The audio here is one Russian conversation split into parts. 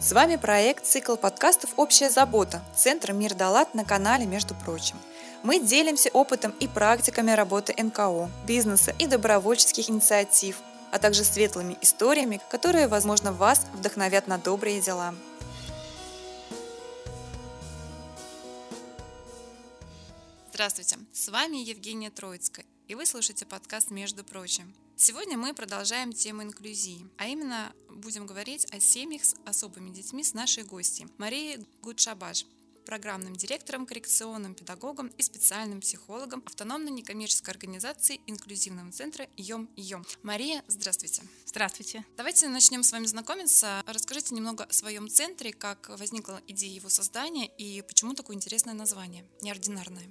С вами проект «Цикл подкастов «Общая забота» Центра «Мир Далат» на канале «Между прочим». Мы делимся опытом и практиками работы НКО, бизнеса и добровольческих инициатив, а также светлыми историями, которые, возможно, вас вдохновят на добрые дела. Здравствуйте, с вами Евгения Троицкая, и вы слушаете подкаст «Между прочим». Сегодня мы продолжаем тему инклюзии, а именно будем говорить о семьях с особыми детьми с нашей гостьей Марией Гудшабаш, программным директором, коррекционным педагогом и специальным психологом автономной некоммерческой организации инклюзивного центра ЙОМ-ЙОМ. Мария, здравствуйте. Здравствуйте. Давайте начнем с вами знакомиться. Расскажите немного о своем центре, как возникла идея его создания и почему такое интересное название, неординарное.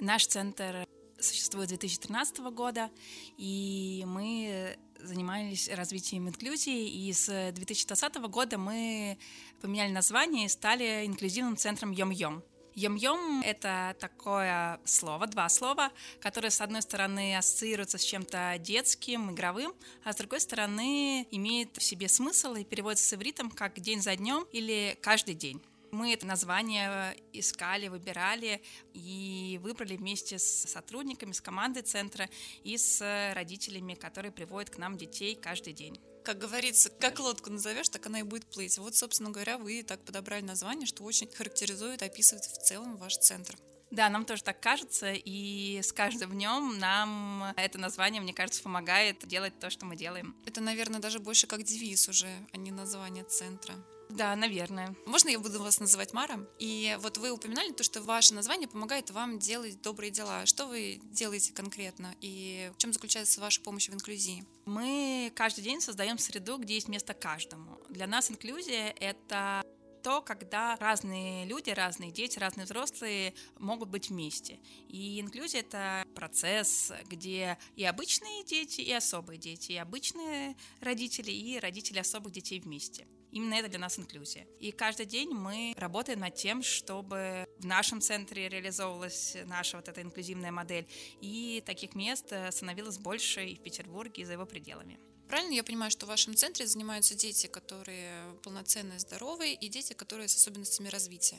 Наш центр существует с 2013 года, и мы занимались развитием инклюзии, и с 2020 года мы поменяли название и стали инклюзивным центром Йом-Йом. Йом-йом — это такое слово, два слова, которые, с одной стороны, ассоциируются с чем-то детским, игровым, а с другой стороны, имеет в себе смысл и переводится с ивритом как «день за днем» или «каждый день». Мы это название искали, выбирали и выбрали вместе с сотрудниками, с командой центра и с родителями, которые приводят к нам детей каждый день. Как говорится, как лодку назовешь, так она и будет плыть. Вот, собственно говоря, вы так подобрали название, что очень характеризует, описывает в целом ваш центр. Да, нам тоже так кажется, и с каждым днем нам это название, мне кажется, помогает делать то, что мы делаем. Это, наверное, даже больше как девиз уже, а не название центра. Да, наверное. Можно я буду вас называть Мара? И вот вы упоминали то, что ваше название помогает вам делать добрые дела. Что вы делаете конкретно и в чем заключается ваша помощь в инклюзии? Мы каждый день создаем среду, где есть место каждому. Для нас инклюзия — это то, когда разные люди, разные дети, разные взрослые могут быть вместе. И инклюзия — это процесс, где и обычные дети, и особые дети, и обычные родители, и родители особых детей вместе. Именно это для нас инклюзия. И каждый день мы работаем над тем, чтобы в нашем центре реализовывалась наша вот эта инклюзивная модель, и таких мест становилось больше и в Петербурге, и за его пределами. Правильно я понимаю, что в вашем центре занимаются дети, которые полноценные, здоровые, и дети, которые с особенностями развития?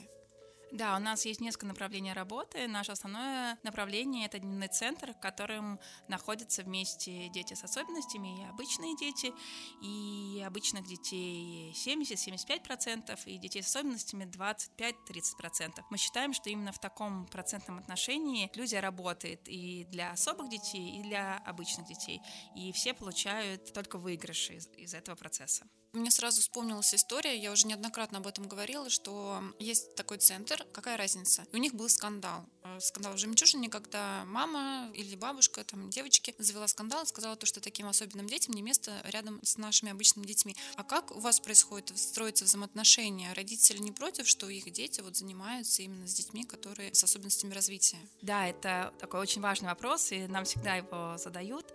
Да, у нас есть несколько направлений работы. Наше основное направление – это дневной центр, в котором находятся вместе дети с особенностями и обычные дети. И обычных детей 70-75%, и детей с особенностями 25-30%. Мы считаем, что именно в таком процентном отношении инклюзия работает и для особых детей, и для обычных детей. И все получают только выигрыши из, из этого процесса. Мне сразу вспомнилась история, я уже неоднократно об этом говорила, что есть такой центр, какая разница? И у них был скандал. Э, скандал в жемчужине, когда мама или бабушка, там, девочки завела скандал и сказала то, что таким особенным детям не место рядом с нашими обычными детьми. А как у вас происходит, строится взаимоотношения? Родители не против, что их дети вот занимаются именно с детьми, которые с особенностями развития? Да, это такой очень важный вопрос, и нам всегда его задают.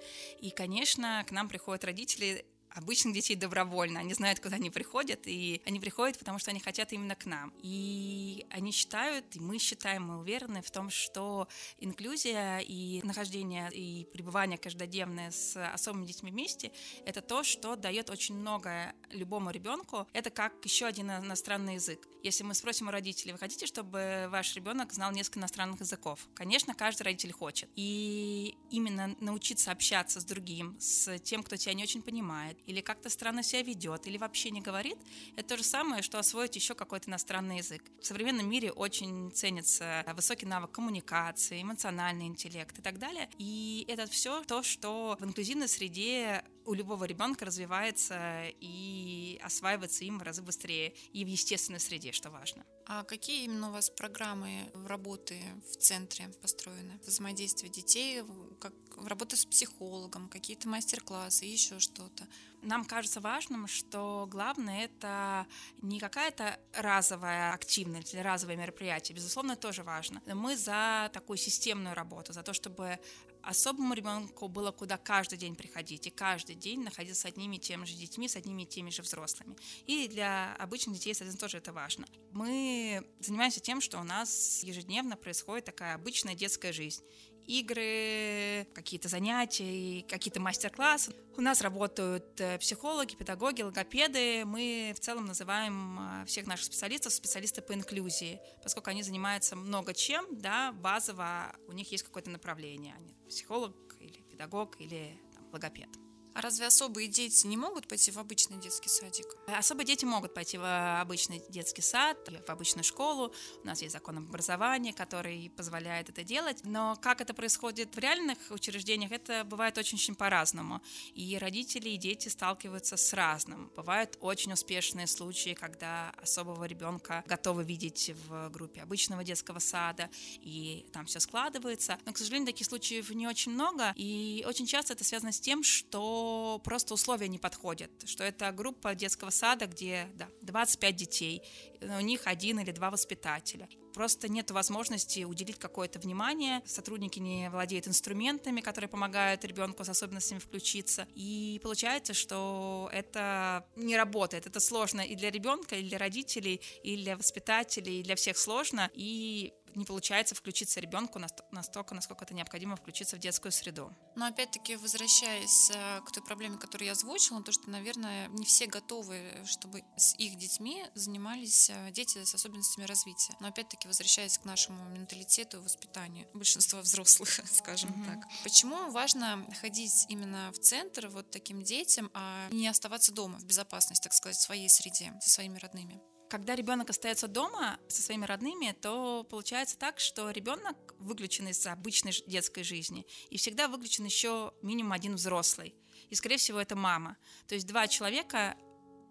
И, конечно, к нам приходят родители обычных детей добровольно. Они знают, куда они приходят, и они приходят, потому что они хотят именно к нам. И они считают, и мы считаем, мы уверены в том, что инклюзия и нахождение и пребывание каждодневное с особыми детьми вместе — это то, что дает очень много любому ребенку. Это как еще один иностранный язык. Если мы спросим у родителей, вы хотите, чтобы ваш ребенок знал несколько иностранных языков? Конечно, каждый родитель хочет. И именно научиться общаться с другим, с тем, кто тебя не очень понимает, или как-то странно себя ведет, или вообще не говорит, это то же самое, что освоить еще какой-то иностранный язык. В современном мире очень ценится высокий навык коммуникации, эмоциональный интеллект и так далее. И это все то, что в инклюзивной среде у любого ребенка развивается и осваивается им в разы быстрее и в естественной среде, что важно. А какие именно у вас программы работы в центре построены? Взаимодействие детей, как работа с психологом, какие-то мастер-классы, еще что-то? Нам кажется важным, что главное это не какая-то разовая активность или разовое мероприятие. Безусловно, тоже важно. Мы за такую системную работу, за то, чтобы особому ребенку было куда каждый день приходить и каждый день находиться с одними и теми же детьми, с одними и теми же взрослыми. И для обычных детей, соответственно, тоже это важно. Мы занимаемся тем, что у нас ежедневно происходит такая обычная детская жизнь. Игры, какие-то занятия, какие-то мастер-классы. У нас работают э, психологи, педагоги, логопеды. Мы в целом называем э, всех наших специалистов специалисты по инклюзии, поскольку они занимаются много чем, да, базово у них есть какое-то направление. Они психолог или педагог или там, логопед. А разве особые дети не могут пойти в обычный детский садик? Особые дети могут пойти в обычный детский сад, в обычную школу. У нас есть закон об образовании, который позволяет это делать. Но как это происходит в реальных учреждениях, это бывает очень-очень по-разному. И родители, и дети сталкиваются с разным. Бывают очень успешные случаи, когда особого ребенка готовы видеть в группе обычного детского сада, и там все складывается. Но, к сожалению, таких случаев не очень много, и очень часто это связано с тем, что просто условия не подходят, что это группа детского сада, где да, 25 детей, у них один или два воспитателя. Просто нет возможности уделить какое-то внимание, сотрудники не владеют инструментами, которые помогают ребенку с особенностями включиться. И получается, что это не работает. Это сложно и для ребенка, и для родителей, и для воспитателей, и для всех сложно. И не получается включиться ребенку настолько, насколько это необходимо включиться в детскую среду. Но опять-таки, возвращаясь э, к той проблеме, которую я озвучила, то, что, наверное, не все готовы, чтобы с их детьми занимались э, дети с особенностями развития. Но опять-таки, возвращаясь к нашему менталитету и воспитанию большинства взрослых, скажем mm-hmm. так. Почему важно ходить именно в центр вот таким детям, а не оставаться дома в безопасности, так сказать, в своей среде, со своими родными? Когда ребенок остается дома со своими родными, то получается так, что ребенок выключен из обычной детской жизни и всегда выключен еще минимум один взрослый. И, скорее всего, это мама. То есть два человека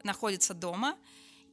находятся дома,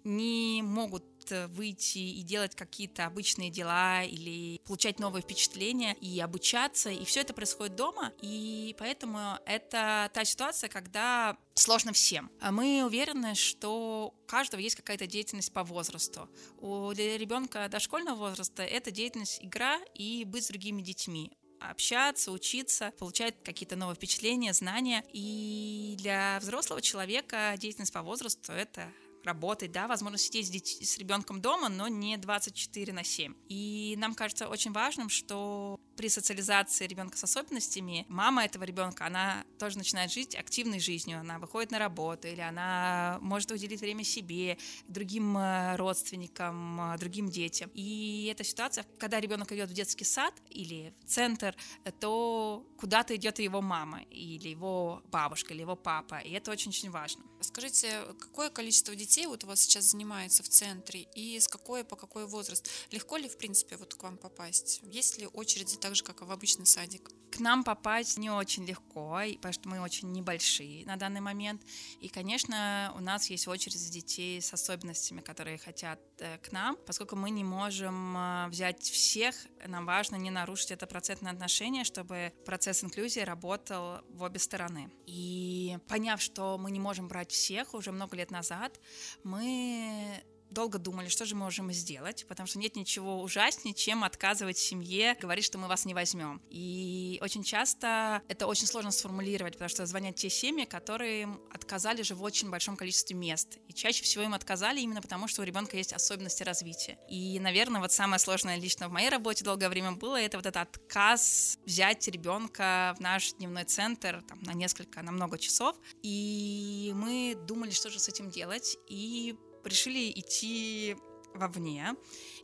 не могут выйти и делать какие-то обычные дела или получать новые впечатления и обучаться, и все это происходит дома, и поэтому это та ситуация, когда сложно всем. А мы уверены, что у каждого есть какая-то деятельность по возрасту. У ребенка дошкольного возраста это деятельность игра и быть с другими детьми общаться, учиться, получать какие-то новые впечатления, знания. И для взрослого человека деятельность по возрасту — это работать, да, возможно, сидеть с, деть, с ребенком дома, но не 24 на 7. И нам кажется очень важным, что при социализации ребенка с особенностями мама этого ребенка, она тоже начинает жить активной жизнью, она выходит на работу, или она может уделить время себе, другим э, родственникам, э, другим детям. И эта ситуация, когда ребенок идет в детский сад или в центр, то куда-то идет его мама, или его бабушка, или его папа, и это очень-очень важно. Скажите, какое количество детей вот у вас сейчас занимается в центре, и с какой по какой возраст? Легко ли, в принципе, вот к вам попасть? Есть ли очереди так же, как и в обычный садик? К нам попасть не очень легко, потому что мы очень небольшие на данный момент. И, конечно, у нас есть очередь детей с особенностями, которые хотят э, к нам. Поскольку мы не можем э, взять всех, нам важно не нарушить это процентное отношение, чтобы процесс инклюзии работал в обе стороны. И поняв, что мы не можем брать всех уже много лет назад, мы долго думали, что же мы можем сделать, потому что нет ничего ужаснее, чем отказывать семье, говорить, что мы вас не возьмем. И очень часто это очень сложно сформулировать, потому что звонят те семьи, которые отказали же в очень большом количестве мест. И чаще всего им отказали именно потому, что у ребенка есть особенности развития. И, наверное, вот самое сложное лично в моей работе долгое время было, это вот этот отказ взять ребенка в наш дневной центр там, на несколько, на много часов. И мы думали, что же с этим делать. И решили идти вовне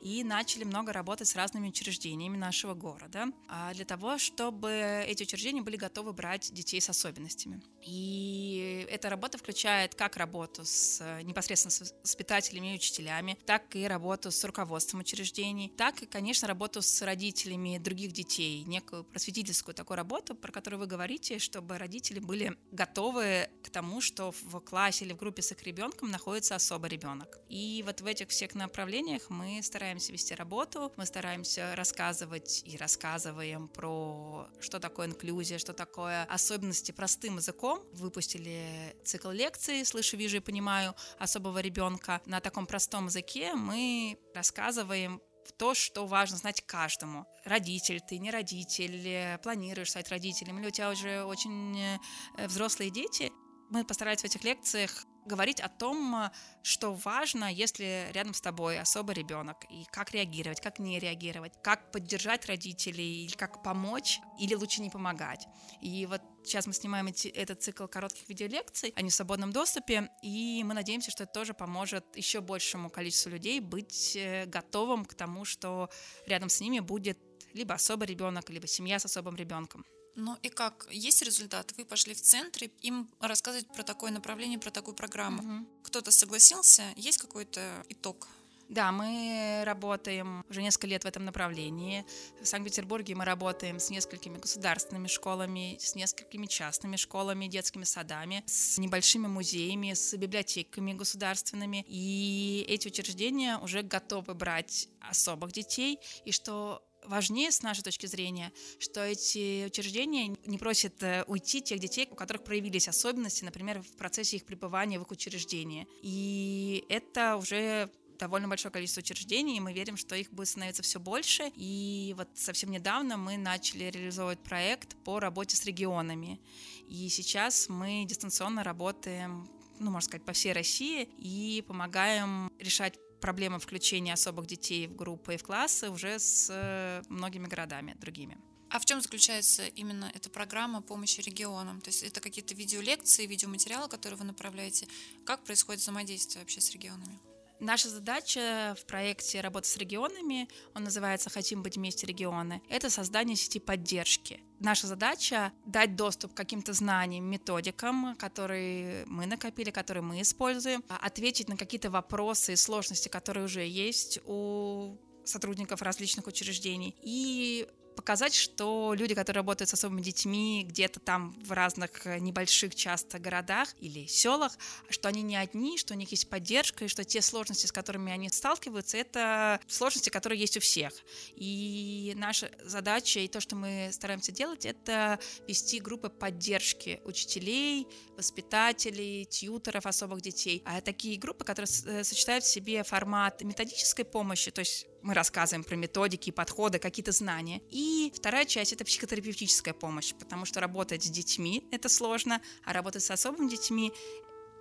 и начали много работать с разными учреждениями нашего города а, для того, чтобы эти учреждения были готовы брать детей с особенностями. И эта работа включает как работу с непосредственно с воспитателями и учителями, так и работу с руководством учреждений, так и, конечно, работу с родителями других детей, некую просветительскую такую работу, про которую вы говорите, чтобы родители были готовы к тому, что в классе или в группе с их ребенком находится особый ребенок. И вот в этих всех направлениях мы стараемся вести работу, мы стараемся рассказывать и рассказываем про что такое инклюзия, что такое особенности простым языком. Выпустили цикл лекций «Слышу, вижу и понимаю особого ребенка». На таком простом языке мы рассказываем то, что важно знать каждому. Родитель ты, не родитель, планируешь стать родителем, или у тебя уже очень э, взрослые дети. Мы постарались в этих лекциях говорить о том, что важно, если рядом с тобой особый ребенок, и как реагировать, как не реагировать, как поддержать родителей, или как помочь, или лучше не помогать. И вот сейчас мы снимаем эти, этот цикл коротких видеолекций, они в свободном доступе, и мы надеемся, что это тоже поможет еще большему количеству людей быть э, готовым к тому, что рядом с ними будет либо особый ребенок, либо семья с особым ребенком. Ну и как? Есть результат? Вы пошли в центр, и им рассказывать про такое направление, про такую программу. Угу. Кто-то согласился? Есть какой-то итог? Да, мы работаем уже несколько лет в этом направлении. В Санкт-Петербурге мы работаем с несколькими государственными школами, с несколькими частными школами, детскими садами, с небольшими музеями, с библиотеками государственными. И эти учреждения уже готовы брать особых детей, и что важнее с нашей точки зрения, что эти учреждения не просят э, уйти тех детей, у которых проявились особенности, например, в процессе их пребывания в их учреждении. И это уже довольно большое количество учреждений, и мы верим, что их будет становиться все больше. И вот совсем недавно мы начали реализовывать проект по работе с регионами. И сейчас мы дистанционно работаем ну, можно сказать, по всей России и помогаем решать проблемы включения особых детей в группы и в классы уже с э, многими городами другими. А в чем заключается именно эта программа помощи регионам? То есть это какие-то видеолекции, видеоматериалы, которые вы направляете? Как происходит взаимодействие вообще с регионами? Наша задача в проекте «Работа с регионами», он называется «Хотим быть вместе регионы», это создание сети поддержки. Наша задача — дать доступ к каким-то знаниям, методикам, которые мы накопили, которые мы используем, ответить на какие-то вопросы и сложности, которые уже есть у сотрудников различных учреждений и показать, что люди, которые работают с особыми детьми где-то там в разных э, небольших часто городах или селах, что они не одни, что у них есть поддержка, и что те сложности, с которыми они сталкиваются, это сложности, которые есть у всех. И наша задача и то, что мы стараемся делать, это вести группы поддержки учителей, воспитателей, тьютеров особых детей. А такие группы, которые э, сочетают в себе формат методической помощи, то есть мы рассказываем про методики, подходы, какие-то знания. И вторая часть — это психотерапевтическая помощь, потому что работать с детьми — это сложно, а работать с особыми детьми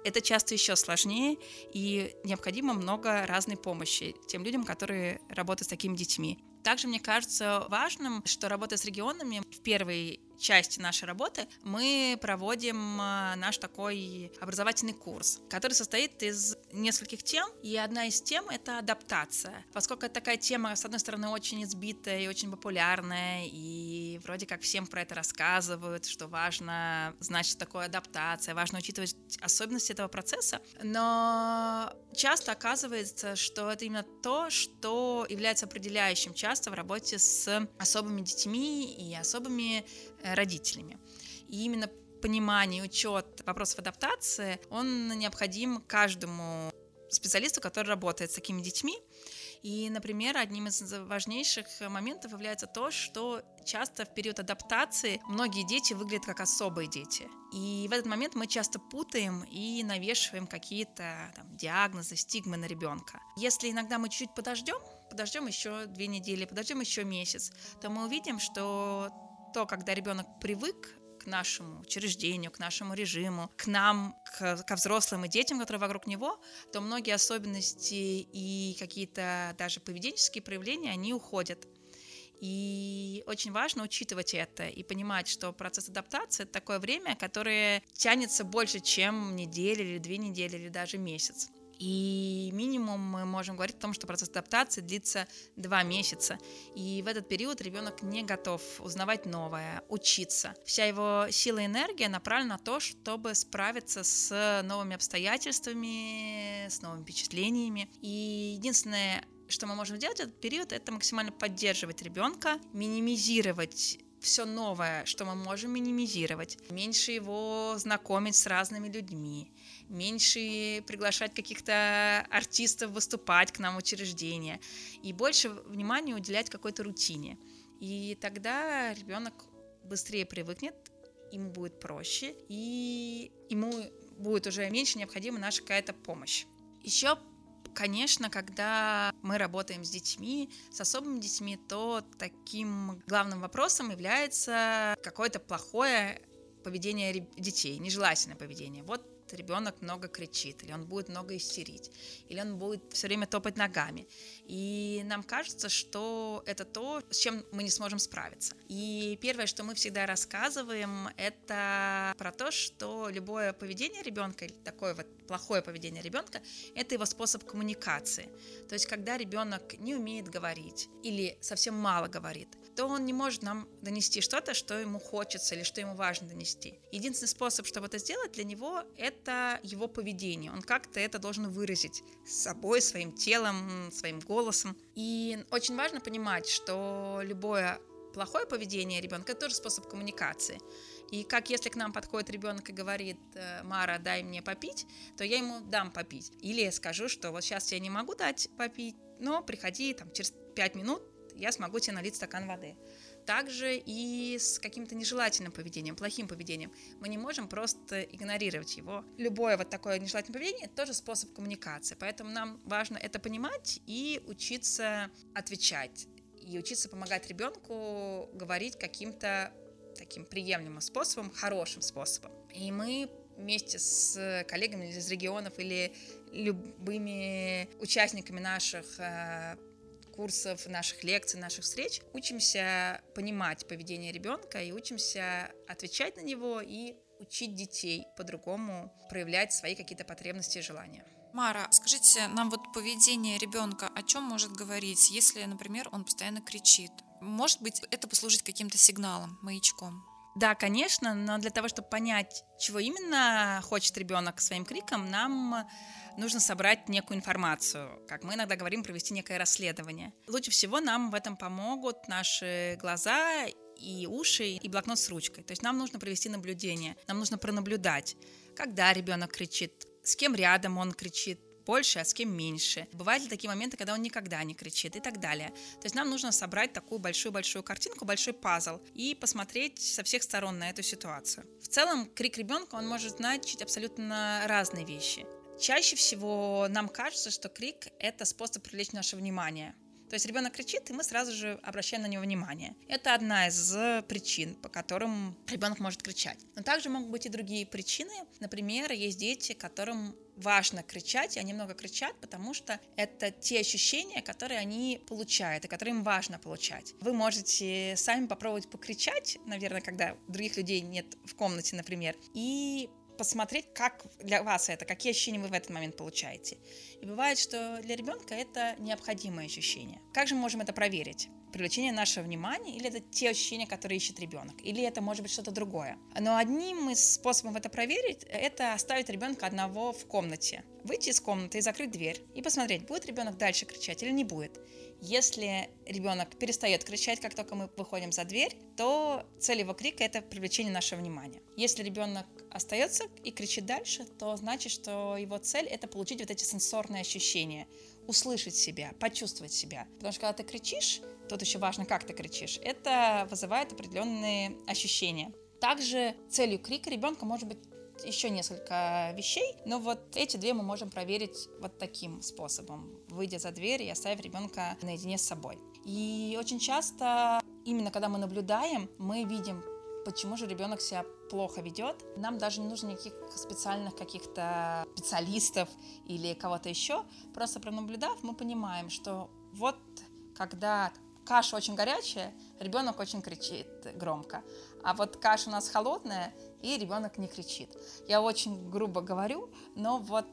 это часто еще сложнее, и необходимо много разной помощи тем людям, которые работают с такими детьми. Также мне кажется важным, что работа с регионами в первой части нашей работы мы проводим а, наш такой образовательный курс, который состоит из нескольких тем, и одна из тем — это адаптация. Поскольку это такая тема, с одной стороны, очень избитая и очень популярная, и вроде как всем про это рассказывают, что важно знать, что такое адаптация, важно учитывать особенности этого процесса, но часто оказывается, что это именно то, что является определяющим часто в работе с особыми детьми и особыми родителями. И именно понимание, учет вопросов адаптации, он необходим каждому специалисту, который работает с такими детьми. И, например, одним из важнейших моментов является то, что часто в период адаптации многие дети выглядят как особые дети. И в этот момент мы часто путаем и навешиваем какие-то там, диагнозы, стигмы на ребенка. Если иногда мы чуть-чуть подождем, подождем еще две недели, подождем еще месяц, то мы увидим, что то, когда ребенок привык к нашему учреждению, к нашему режиму, к нам, к, ко взрослым и детям, которые вокруг него, то многие особенности и какие-то даже поведенческие проявления, они уходят. И очень важно учитывать это и понимать, что процесс адаптации — это такое время, которое тянется больше, чем неделя или две недели или даже месяц. И минимум мы можем говорить о том, что процесс адаптации длится два месяца. И в этот период ребенок не готов узнавать новое, учиться. Вся его сила и энергия направлена на то, чтобы справиться с новыми обстоятельствами, с новыми впечатлениями. И единственное, что мы можем делать в этот период, это максимально поддерживать ребенка, минимизировать все новое, что мы можем минимизировать, меньше его знакомить с разными людьми, меньше приглашать каких-то артистов выступать к нам в учреждение и больше внимания уделять какой-то рутине. И тогда ребенок быстрее привыкнет, ему будет проще, и ему будет уже меньше необходима наша какая-то помощь. Еще Конечно, когда мы работаем с детьми, с особыми детьми, то таким главным вопросом является какое-то плохое поведение детей, нежелательное поведение. Вот ребенок много кричит, или он будет много истерить, или он будет все время топать ногами. И нам кажется, что это то, с чем мы не сможем справиться. И первое, что мы всегда рассказываем, это про то, что любое поведение ребенка, такое вот плохое поведение ребенка, это его способ коммуникации. То есть, когда ребенок не умеет говорить или совсем мало говорит, то он не может нам донести что-то, что ему хочется или что ему важно донести. Единственный способ, чтобы это сделать для него, это его поведение. Он как-то это должен выразить собой, своим телом, своим голосом. И очень важно понимать, что любое плохое поведение ребенка это тоже способ коммуникации. И как если к нам подходит ребенок и говорит, «Э, Мара, дай мне попить, то я ему дам попить. Или скажу, что вот сейчас я не могу дать попить, но приходи там через 5 минут, я смогу тебе налить стакан воды. Также и с каким-то нежелательным поведением, плохим поведением. Мы не можем просто игнорировать его. Любое вот такое нежелательное поведение – это тоже способ коммуникации. Поэтому нам важно это понимать и учиться отвечать. И учиться помогать ребенку говорить каким-то таким приемлемым способом, хорошим способом. И мы вместе с коллегами из регионов или любыми участниками наших э, курсов, наших лекций, наших встреч учимся понимать поведение ребенка и учимся отвечать на него и учить детей по-другому проявлять свои какие-то потребности и желания. Мара, скажите, нам вот поведение ребенка о чем может говорить, если, например, он постоянно кричит? Может быть, это послужить каким-то сигналом, маячком? Да, конечно, но для того, чтобы понять, чего именно хочет ребенок своим криком, нам нужно собрать некую информацию. Как мы иногда говорим, провести некое расследование. Лучше всего нам в этом помогут наши глаза и уши, и блокнот с ручкой. То есть нам нужно провести наблюдение, нам нужно пронаблюдать, когда ребенок кричит, с кем рядом он кричит, больше, а с кем меньше. Бывают ли такие моменты, когда он никогда не кричит и так далее. То есть нам нужно собрать такую большую-большую картинку, большой пазл и посмотреть со всех сторон на эту ситуацию. В целом, крик ребенка, он может значить абсолютно разные вещи. Чаще всего нам кажется, что крик – это способ привлечь наше внимание. То есть ребенок кричит, и мы сразу же обращаем на него внимание. Это одна из причин, по которым ребенок может кричать. Но также могут быть и другие причины. Например, есть дети, которым важно кричать, и они много кричат, потому что это те ощущения, которые они получают, и которые им важно получать. Вы можете сами попробовать покричать, наверное, когда других людей нет в комнате, например, и посмотреть, как для вас это, какие ощущения вы в этот момент получаете. И бывает, что для ребенка это необходимое ощущение. Как же мы можем это проверить? привлечение нашего внимания, или это те ощущения, которые ищет ребенок, или это может быть что-то другое. Но одним из способов это проверить, это оставить ребенка одного в комнате, выйти из комнаты и закрыть дверь, и посмотреть, будет ребенок дальше кричать или не будет. Если ребенок перестает кричать, как только мы выходим за дверь, то цель его крика – это привлечение нашего внимания. Если ребенок остается и кричит дальше, то значит, что его цель – это получить вот эти сенсорные ощущения, услышать себя, почувствовать себя. Потому что когда ты кричишь, тут еще важно, как ты кричишь, это вызывает определенные ощущения. Также целью крика ребенка может быть еще несколько вещей, но вот эти две мы можем проверить вот таким способом, выйдя за дверь и оставив ребенка наедине с собой. И очень часто, именно когда мы наблюдаем, мы видим, почему же ребенок себя плохо ведет. Нам даже не нужно никаких специальных каких-то специалистов или кого-то еще. Просто пронаблюдав, мы понимаем, что вот когда каша очень горячая, ребенок очень кричит громко. А вот каша у нас холодная, и ребенок не кричит. Я очень грубо говорю, но вот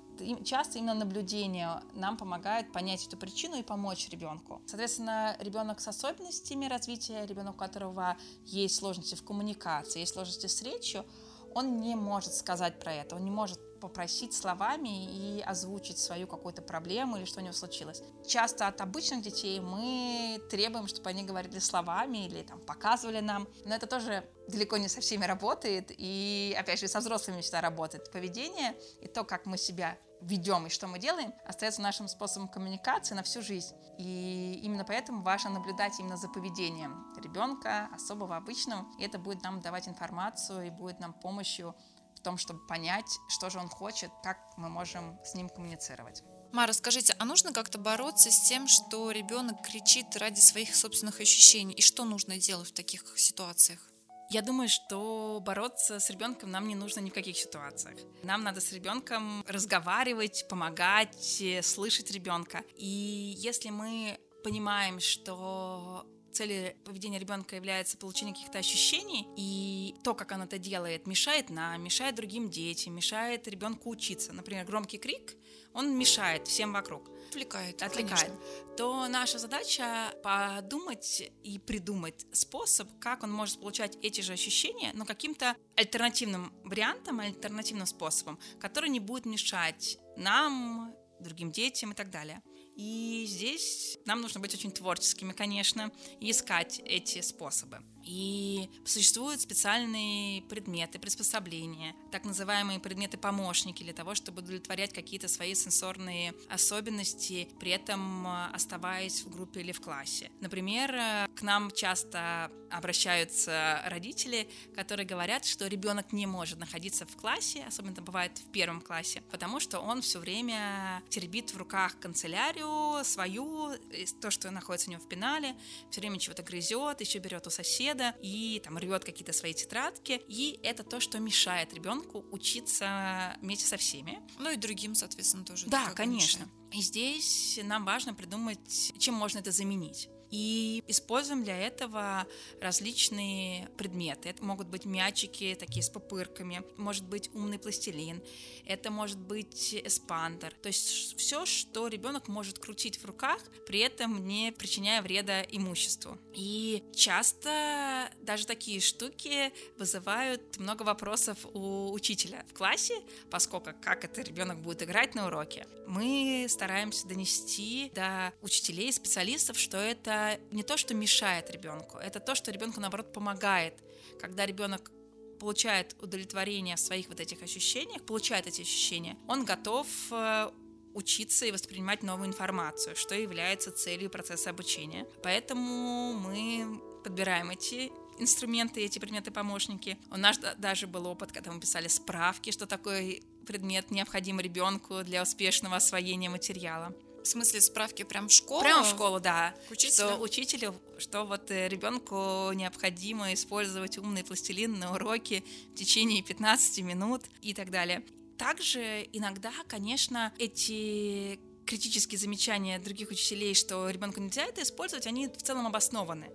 часто именно наблюдение нам помогает понять эту причину и помочь ребенку. Соответственно, ребенок с особенностями развития, ребенок, у которого есть сложности в коммуникации, есть сложности с речью, он не может сказать про это, он не может попросить словами и озвучить свою какую-то проблему или что у него случилось. Часто от обычных детей мы требуем, чтобы они говорили словами или там показывали нам, но это тоже далеко не со всеми работает, и опять же со взрослыми всегда работает. Поведение и то, как мы себя ведем и что мы делаем, остается нашим способом коммуникации на всю жизнь. И именно поэтому важно наблюдать именно за поведением ребенка, особого, обычного, и это будет нам давать информацию и будет нам помощью том, чтобы понять, что же он хочет, как мы можем с ним коммуницировать. Мара, скажите, а нужно как-то бороться с тем, что ребенок кричит ради своих собственных ощущений? И что нужно делать в таких ситуациях? Я думаю, что бороться с ребенком нам не нужно ни в каких ситуациях. Нам надо с ребенком разговаривать, помогать, слышать ребенка. И если мы понимаем, что целью поведения ребенка является получение каких-то ощущений, и то, как он это делает, мешает нам, мешает другим детям, мешает ребенку учиться. Например, громкий крик, он мешает всем вокруг. Отвлекает. Отвлекает. Конечно. То наша задача подумать и придумать способ, как он может получать эти же ощущения, но каким-то альтернативным вариантом, альтернативным способом, который не будет мешать нам, другим детям и так далее. И здесь нам нужно быть очень творческими, конечно, и искать эти способы. И существуют специальные предметы, приспособления, так называемые предметы-помощники для того, чтобы удовлетворять какие-то свои сенсорные особенности, при этом э, оставаясь в группе или в классе. Например, э, к нам часто обращаются родители, которые говорят, что ребенок не может находиться в классе, особенно это бывает в первом классе, потому что он все время теребит в руках канцелярию свою, то, что находится у него в пенале, все время чего-то грызет, еще берет у соседа, деда и там рвет какие-то свои тетрадки. И это то, что мешает ребенку учиться вместе со всеми. Ну и другим, соответственно, тоже. Да, конечно. Мешает. И здесь нам важно придумать, чем можно это заменить. И используем для этого различные предметы. Это могут быть мячики такие с пупырками, может быть умный пластилин, это может быть эспандер. То есть все, что ребенок может крутить в руках, при этом не причиняя вреда имуществу. И часто даже такие штуки вызывают много вопросов у учителя в классе, поскольку как это ребенок будет играть на уроке. Мы стараемся донести до учителей, специалистов, что это не то, что мешает ребенку, это то, что ребенку, наоборот, помогает. Когда ребенок получает удовлетворение в своих вот этих ощущениях, получает эти ощущения, он готов э, учиться и воспринимать новую информацию, что является целью процесса обучения. Поэтому мы подбираем эти инструменты, эти предметы-помощники. У нас даже был опыт, когда мы писали справки, что такой предмет необходим ребенку для успешного освоения материала. В смысле справки прям в школу? Прям в школу, да. К учителю? Что учителю, что вот э, ребенку необходимо использовать умный пластилин на уроке в течение 15 минут и так далее. Также иногда, конечно, эти критические замечания других учителей, что ребенку нельзя это использовать, они в целом обоснованы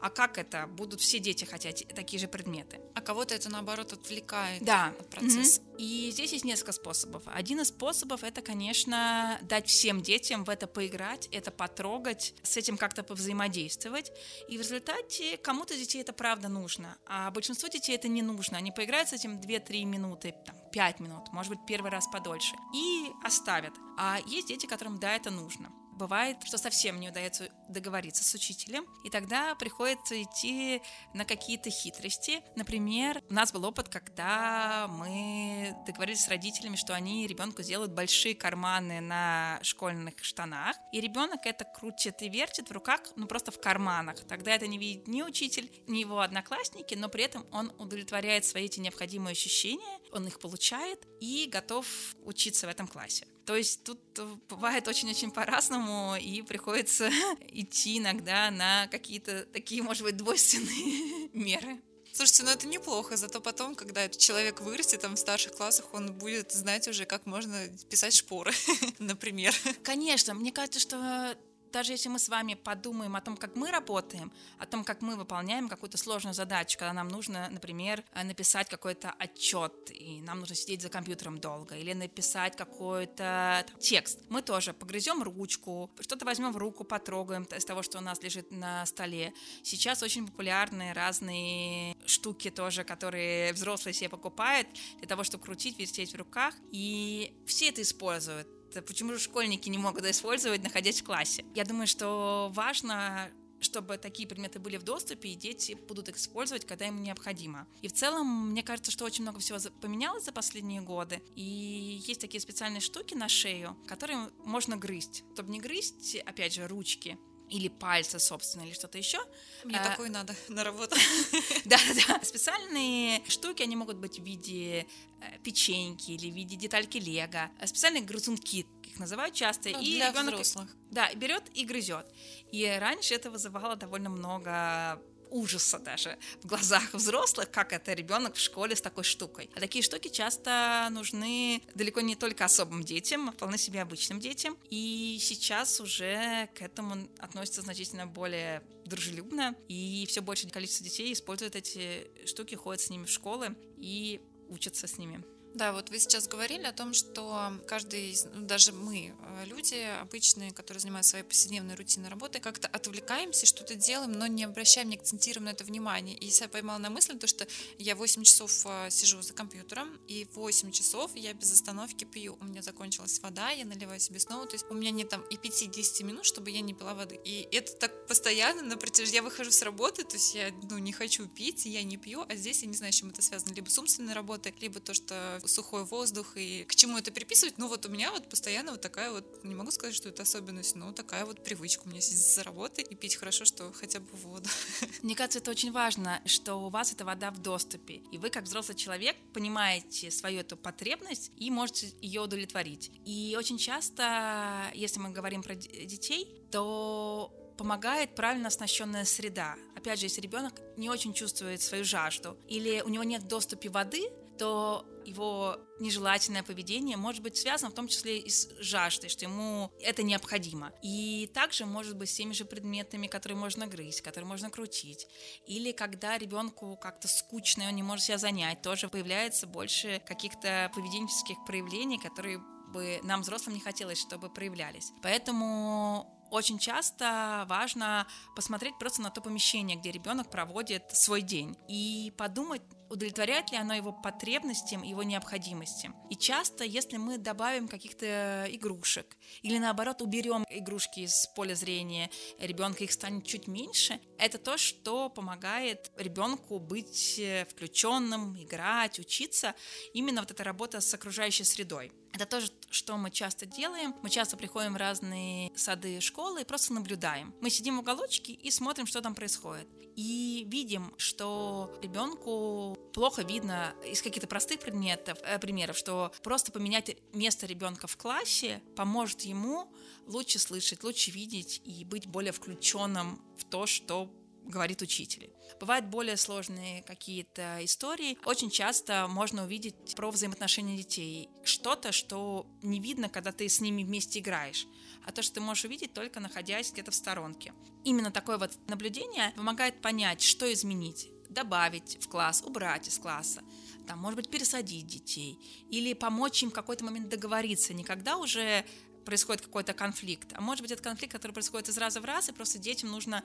а как это? Будут все дети хотеть такие же предметы. А кого-то это, наоборот, отвлекает да. от процесса. Mm-hmm. И здесь есть несколько способов. Один из способов — это, конечно, дать всем детям в это поиграть, это потрогать, с этим как-то повзаимодействовать. И в результате кому-то детей это правда нужно, а большинству детей это не нужно. Они поиграют с этим 2-3 минуты, там, 5 минут, может быть, первый раз подольше, и оставят. А есть дети, которым, да, это нужно. Бывает, что совсем не удается договориться с учителем, и тогда приходится идти на какие-то хитрости. Например, у нас был опыт, когда мы договорились с родителями, что они ребенку сделают большие карманы на школьных штанах, и ребенок это крутит и вертит в руках, ну просто в карманах. Тогда это не видит ни учитель, ни его одноклассники, но при этом он удовлетворяет свои эти необходимые ощущения, он их получает и готов учиться в этом классе. То есть тут э, бывает очень-очень по-разному, и приходится идти иногда на какие-то такие, может быть, двойственные меры. Слушайте, ну это неплохо, зато потом, когда этот человек вырастет там в старших классах, он будет знать уже, как можно писать шпоры, например. Конечно, мне кажется, что даже если мы с вами подумаем о том, как мы работаем, о том, как мы выполняем какую-то сложную задачу, когда нам нужно, например, э, написать какой-то отчет, и нам нужно сидеть за компьютером долго, или написать какой-то текст, мы тоже погрызем ручку, что-то возьмем в руку, потрогаем из того, что у нас лежит на столе. Сейчас очень популярны разные штуки тоже, которые взрослые себе покупают для того, чтобы крутить, вертеть в руках, и все это используют почему же школьники не могут это использовать, находясь в классе? Я думаю, что важно чтобы такие предметы были в доступе, и дети будут их использовать, когда им необходимо. И в целом, мне кажется, что очень много всего поменялось за последние годы, и есть такие специальные штуки на шею, которые можно грызть. Чтобы не грызть, опять же, ручки, или пальцы, собственно, или что-то еще. Мне а, такой надо на работу. Да-да-да. Специальные штуки, они могут быть в виде э, печеньки или в виде детальки лего. Специальные грызунки, их называют часто. Ну, и для ребенок, взрослых. Да, берет и грызет. И раньше это вызывало довольно много ужаса даже в глазах взрослых, как это ребенок в школе с такой штукой. А такие штуки часто нужны далеко не только особым детям, а вполне себе обычным детям. И сейчас уже к этому относятся значительно более дружелюбно, и все большее количество детей используют эти штуки, ходят с ними в школы и учатся с ними. Да, вот вы сейчас говорили о том, что каждый, ну, даже мы, э, люди обычные, которые занимаются своей повседневной рутинной работой, как-то отвлекаемся, что-то делаем, но не обращаем, не акцентируем на это внимание. И я поймала на мысль, то, что я 8 часов э, сижу за компьютером, и 8 часов я без остановки пью. У меня закончилась вода, я наливаю себе снова, то есть у меня нет там и 5-10 минут, чтобы я не пила воды. И это так постоянно на протяжении... Я выхожу с работы, то есть я ну, не хочу пить, я не пью, а здесь я не знаю, с чем это связано. Либо с умственной работой, либо то, что сухой воздух и к чему это приписывать. Ну вот у меня вот постоянно вот такая вот, не могу сказать, что это особенность, но такая вот привычка у меня сидеть за работой и пить хорошо, что хотя бы воду. Мне кажется, это очень важно, что у вас эта вода в доступе, и вы как взрослый человек понимаете свою эту потребность и можете ее удовлетворить. И очень часто, если мы говорим про детей, то помогает правильно оснащенная среда. Опять же, если ребенок не очень чувствует свою жажду или у него нет доступа воды, то его нежелательное поведение может быть связано в том числе и с жаждой, что ему это необходимо. И также может быть с теми же предметами, которые можно грызть, которые можно крутить. Или когда ребенку как-то скучно, и он не может себя занять, тоже появляется больше каких-то поведенческих проявлений, которые бы нам, взрослым, не хотелось, чтобы проявлялись. Поэтому очень часто важно посмотреть просто на то помещение, где ребенок проводит свой день, и подумать, удовлетворяет ли оно его потребностям, его необходимостям. И часто, если мы добавим каких-то игрушек или наоборот уберем игрушки из поля зрения ребенка, их станет чуть меньше, это то, что помогает ребенку быть включенным, играть, учиться. Именно вот эта работа с окружающей средой. Это тоже, что мы часто делаем. Мы часто приходим в разные сады, школы и просто наблюдаем. Мы сидим в уголочке и смотрим, что там происходит. И видим, что ребенку плохо видно из каких-то простых предметов, э, примеров, что просто поменять место ребенка в классе поможет ему лучше слышать, лучше видеть и быть более включенным в то, что говорит учитель. Бывают более сложные какие-то истории. Очень часто можно увидеть про взаимоотношения детей. Что-то, что не видно, когда ты с ними вместе играешь, а то, что ты можешь увидеть только находясь где-то в сторонке. Именно такое вот наблюдение помогает понять, что изменить добавить в класс, убрать из класса, там, может быть, пересадить детей или помочь им в какой-то момент договориться, не когда уже происходит какой-то конфликт, а может быть, это конфликт, который происходит из раза в раз, и просто детям нужно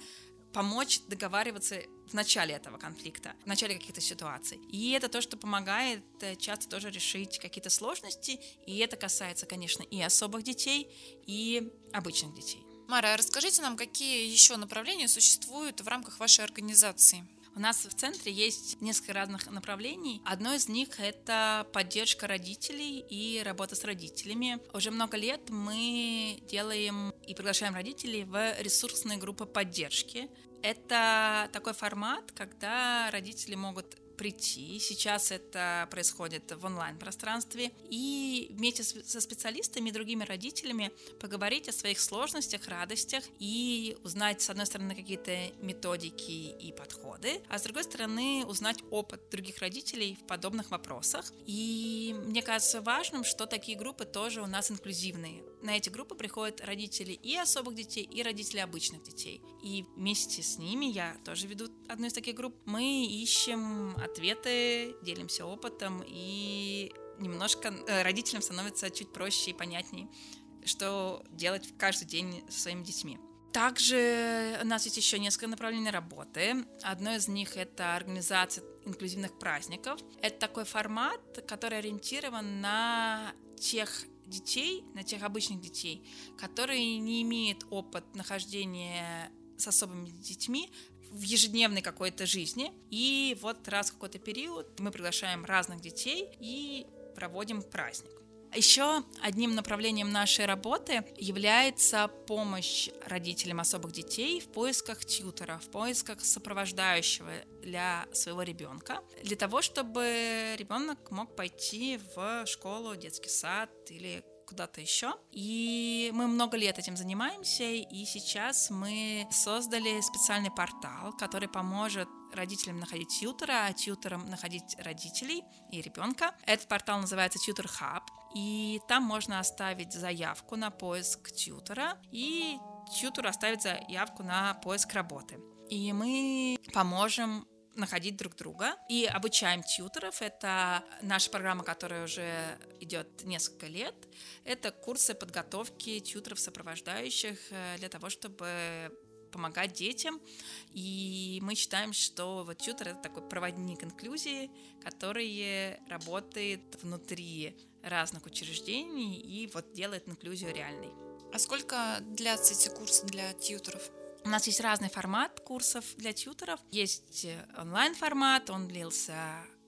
помочь договариваться в начале этого конфликта, в начале каких-то ситуаций. И это то, что помогает э, часто тоже решить какие-то сложности, и это касается, конечно, и особых детей, и обычных детей. Мара, а расскажите нам, какие еще направления существуют в рамках вашей организации? У нас в центре есть несколько разных направлений. Одно из них — это поддержка родителей и работа с родителями. Уже много лет мы делаем и приглашаем родителей в ресурсные группы поддержки. Это такой формат, когда родители могут прийти. Сейчас это происходит в онлайн-пространстве. И вместе со специалистами и другими родителями поговорить о своих сложностях, радостях и узнать, с одной стороны, какие-то методики и подходы, а с другой стороны, узнать опыт других родителей в подобных вопросах. И мне кажется важным, что такие группы тоже у нас инклюзивные. На эти группы приходят родители и особых детей, и родители обычных детей. И вместе с ними я тоже веду одну из таких групп. Мы ищем ответы, делимся опытом, и немножко э, родителям становится чуть проще и понятнее, что делать каждый день со своими детьми. Также у нас есть еще несколько направлений работы. Одно из них это организация инклюзивных праздников. Это такой формат, который ориентирован на тех детей, на тех обычных детей, которые не имеют опыт нахождения с особыми детьми в ежедневной какой-то жизни. И вот раз в какой-то период мы приглашаем разных детей и проводим праздник. Еще одним направлением нашей работы является помощь родителям особых детей в поисках тьютера, в поисках сопровождающего для своего ребенка, для того, чтобы ребенок мог пойти в школу, детский сад или куда-то еще. И мы много лет этим занимаемся, и сейчас мы создали специальный портал, который поможет родителям находить тьютера, а тьютерам находить родителей и ребенка. Этот портал называется Tutor Hub, и там можно оставить заявку на поиск тьютера, и тьютер оставит заявку на поиск работы. И мы поможем находить друг друга и обучаем тьютеров. Это наша программа, которая уже идет несколько лет. Это курсы подготовки тьютеров сопровождающих э, для того, чтобы помогать детям. И мы считаем, что вот тьютер это такой проводник инклюзии, который работает внутри разных учреждений и вот делает инклюзию реальной. А сколько длятся эти курсы для тьютеров? У нас есть разный формат курсов для тьютеров. Есть э, онлайн-формат, он длился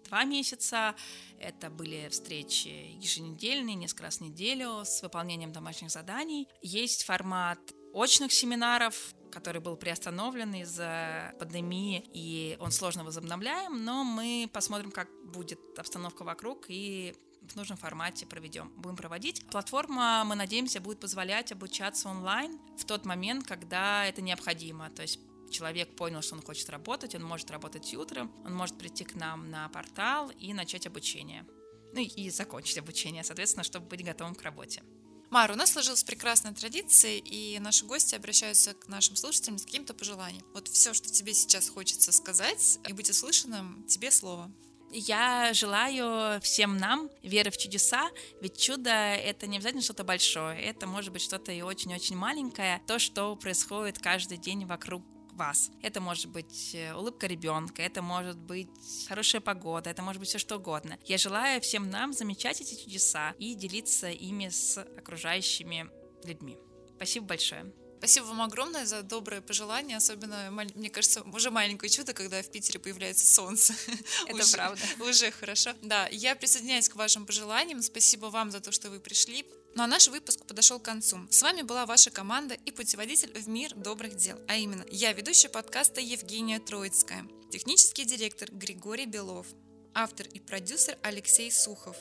два месяца. Это были встречи еженедельные, несколько раз в неделю с выполнением домашних заданий. Есть формат очных семинаров, который был приостановлен из-за пандемии, и он сложно возобновляем, но мы посмотрим, как будет обстановка вокруг, и в нужном формате проведем, будем проводить. Платформа, мы надеемся, будет позволять обучаться онлайн в тот момент, когда это необходимо. То есть человек понял, что он хочет работать, он может работать утром, он может прийти к нам на портал и начать обучение. Ну и закончить обучение, соответственно, чтобы быть готовым к работе. Мара, у нас сложилась прекрасная традиция, и наши гости обращаются к нашим слушателям с каким-то пожеланием. Вот все, что тебе сейчас хочется сказать и быть услышанным, тебе слово. Я желаю всем нам веры в чудеса, ведь чудо — это не обязательно что-то большое, это может быть что-то и очень-очень маленькое, то, что происходит каждый день вокруг вас. Это может быть э, улыбка ребенка, это может быть хорошая погода, это может быть все что угодно. Я желаю всем нам замечать эти чудеса и делиться ими с окружающими людьми. Спасибо большое. Спасибо вам огромное за доброе пожелание, особенно, мне кажется, уже маленькое чудо, когда в Питере появляется солнце. Это уже, правда. Уже хорошо. Да, я присоединяюсь к вашим пожеланиям. Спасибо вам за то, что вы пришли. Ну а наш выпуск подошел к концу. С вами была ваша команда и путеводитель в мир добрых дел, а именно я, ведущая подкаста Евгения Троицкая, технический директор Григорий Белов, автор и продюсер Алексей Сухов,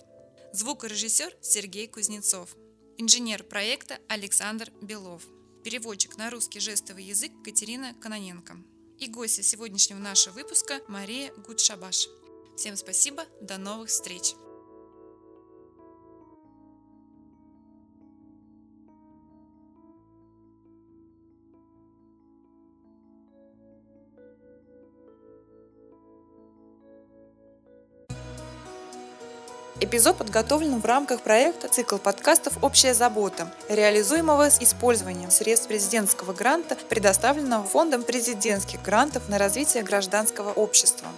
звукорежиссер Сергей Кузнецов, инженер проекта Александр Белов – переводчик на русский жестовый язык Катерина Каноненко и гостья сегодняшнего нашего выпуска Мария Гудшабаш. Всем спасибо, до новых встреч! Эпизод подготовлен в рамках проекта «Цикл подкастов «Общая забота», реализуемого с использованием средств президентского гранта, предоставленного Фондом президентских грантов на развитие гражданского общества.